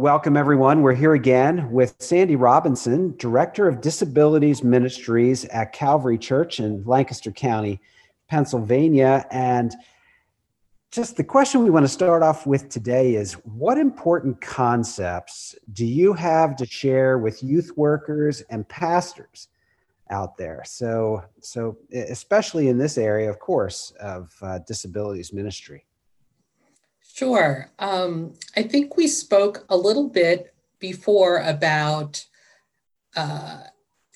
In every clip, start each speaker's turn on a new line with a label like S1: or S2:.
S1: Welcome, everyone. We're here again with Sandy Robinson, Director of Disabilities Ministries at Calvary Church in Lancaster County, Pennsylvania. And just the question we want to start off with today is what important concepts do you have to share with youth workers and pastors out there? So, so especially in this area, of course, of uh, disabilities ministry.
S2: Sure. Um, I think we spoke a little bit before about uh,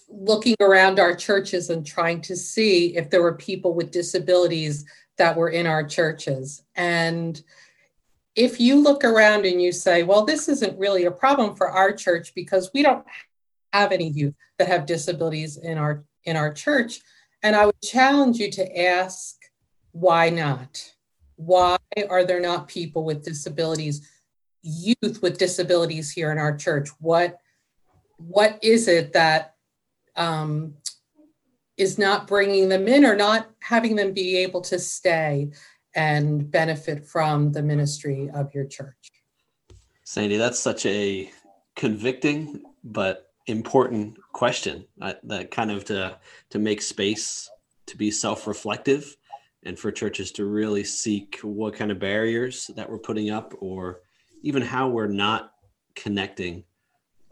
S2: looking around our churches and trying to see if there were people with disabilities that were in our churches. And if you look around and you say, well, this isn't really a problem for our church because we don't have any youth that have disabilities in our in our church, and I would challenge you to ask why not? Why are there not people with disabilities youth with disabilities here in our church? What what is it that um, is not bringing them in or not having them be able to stay and benefit from the ministry of your church?
S3: Sandy that's such a convicting but important question uh, that kind of to to make space to be self-reflective and for churches to really seek what kind of barriers that we're putting up or even how we're not connecting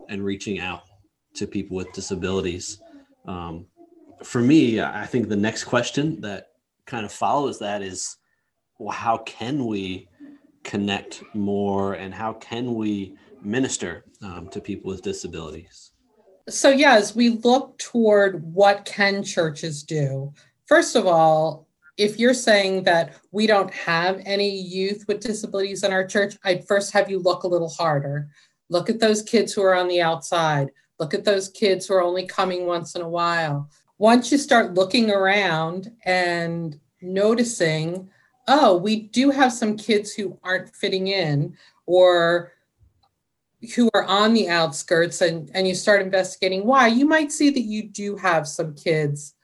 S3: and reaching out to people with disabilities. Um, for me, I think the next question that kind of follows that is well, how can we connect more and how can we minister um, to people with disabilities?
S2: So, yeah, as we look toward what can churches do, first of all, if you're saying that we don't have any youth with disabilities in our church, I'd first have you look a little harder. Look at those kids who are on the outside. Look at those kids who are only coming once in a while. Once you start looking around and noticing, oh, we do have some kids who aren't fitting in or who are on the outskirts, and, and you start investigating why, you might see that you do have some kids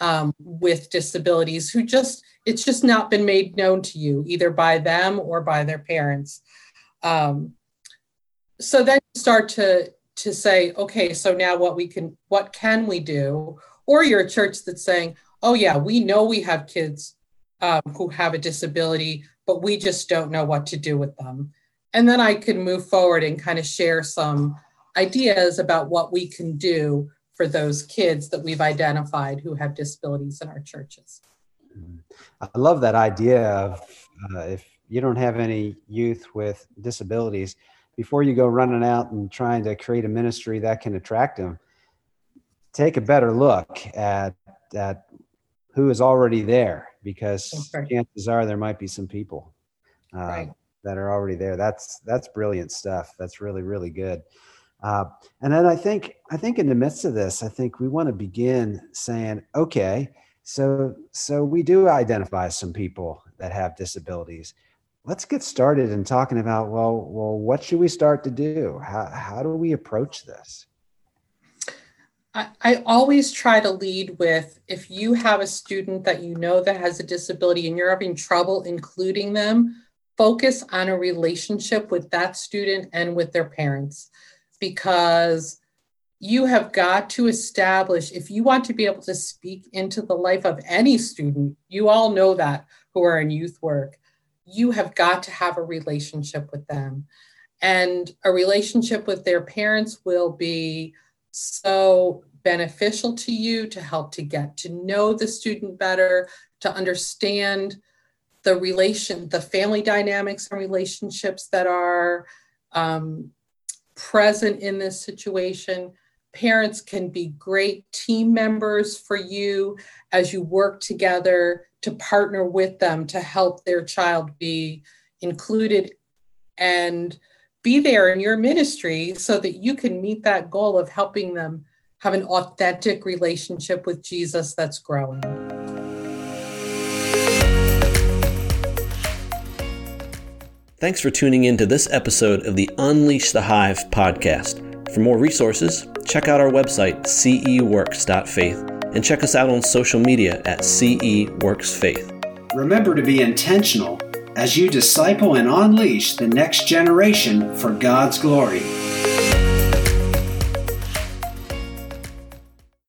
S2: um, with disabilities who just it's just not been made known to you either by them or by their parents. Um, so then you start to to say okay so now what we can what can we do? Or you're a church that's saying oh yeah we know we have kids um, who have a disability but we just don't know what to do with them. And then i can move forward and kind of share some ideas about what we can do for those kids that we've identified who have disabilities in our churches.
S1: I love that idea of uh, if you don't have any youth with disabilities, before you go running out and trying to create a ministry that can attract them, take a better look at at who is already there because right. chances are there might be some people uh, right. that are already there. That's that's brilliant stuff. That's really really good. Uh, and then I think I think in the midst of this, I think we want to begin saying, okay, so so we do identify some people that have disabilities. Let's get started in talking about well, well, what should we start to do? How how do we approach this?
S2: I, I always try to lead with if you have a student that you know that has a disability and you're having trouble including them, focus on a relationship with that student and with their parents because you have got to establish if you want to be able to speak into the life of any student you all know that who are in youth work you have got to have a relationship with them. And a relationship with their parents will be so beneficial to you to help to get to know the student better to understand the relation the family dynamics and relationships that are um, present in this situation, parents can be great team members for you as you work together to partner with them to help their child be included and be there in your ministry so that you can meet that goal of helping them have an authentic relationship with Jesus that's growing.
S3: Thanks for tuning in to this episode of the Unleash the Hive podcast. For more resources, check out our website, ceworks.faith, and check us out on social media at ceworksfaith.
S1: Remember to be intentional as you disciple and unleash the next generation for God's glory.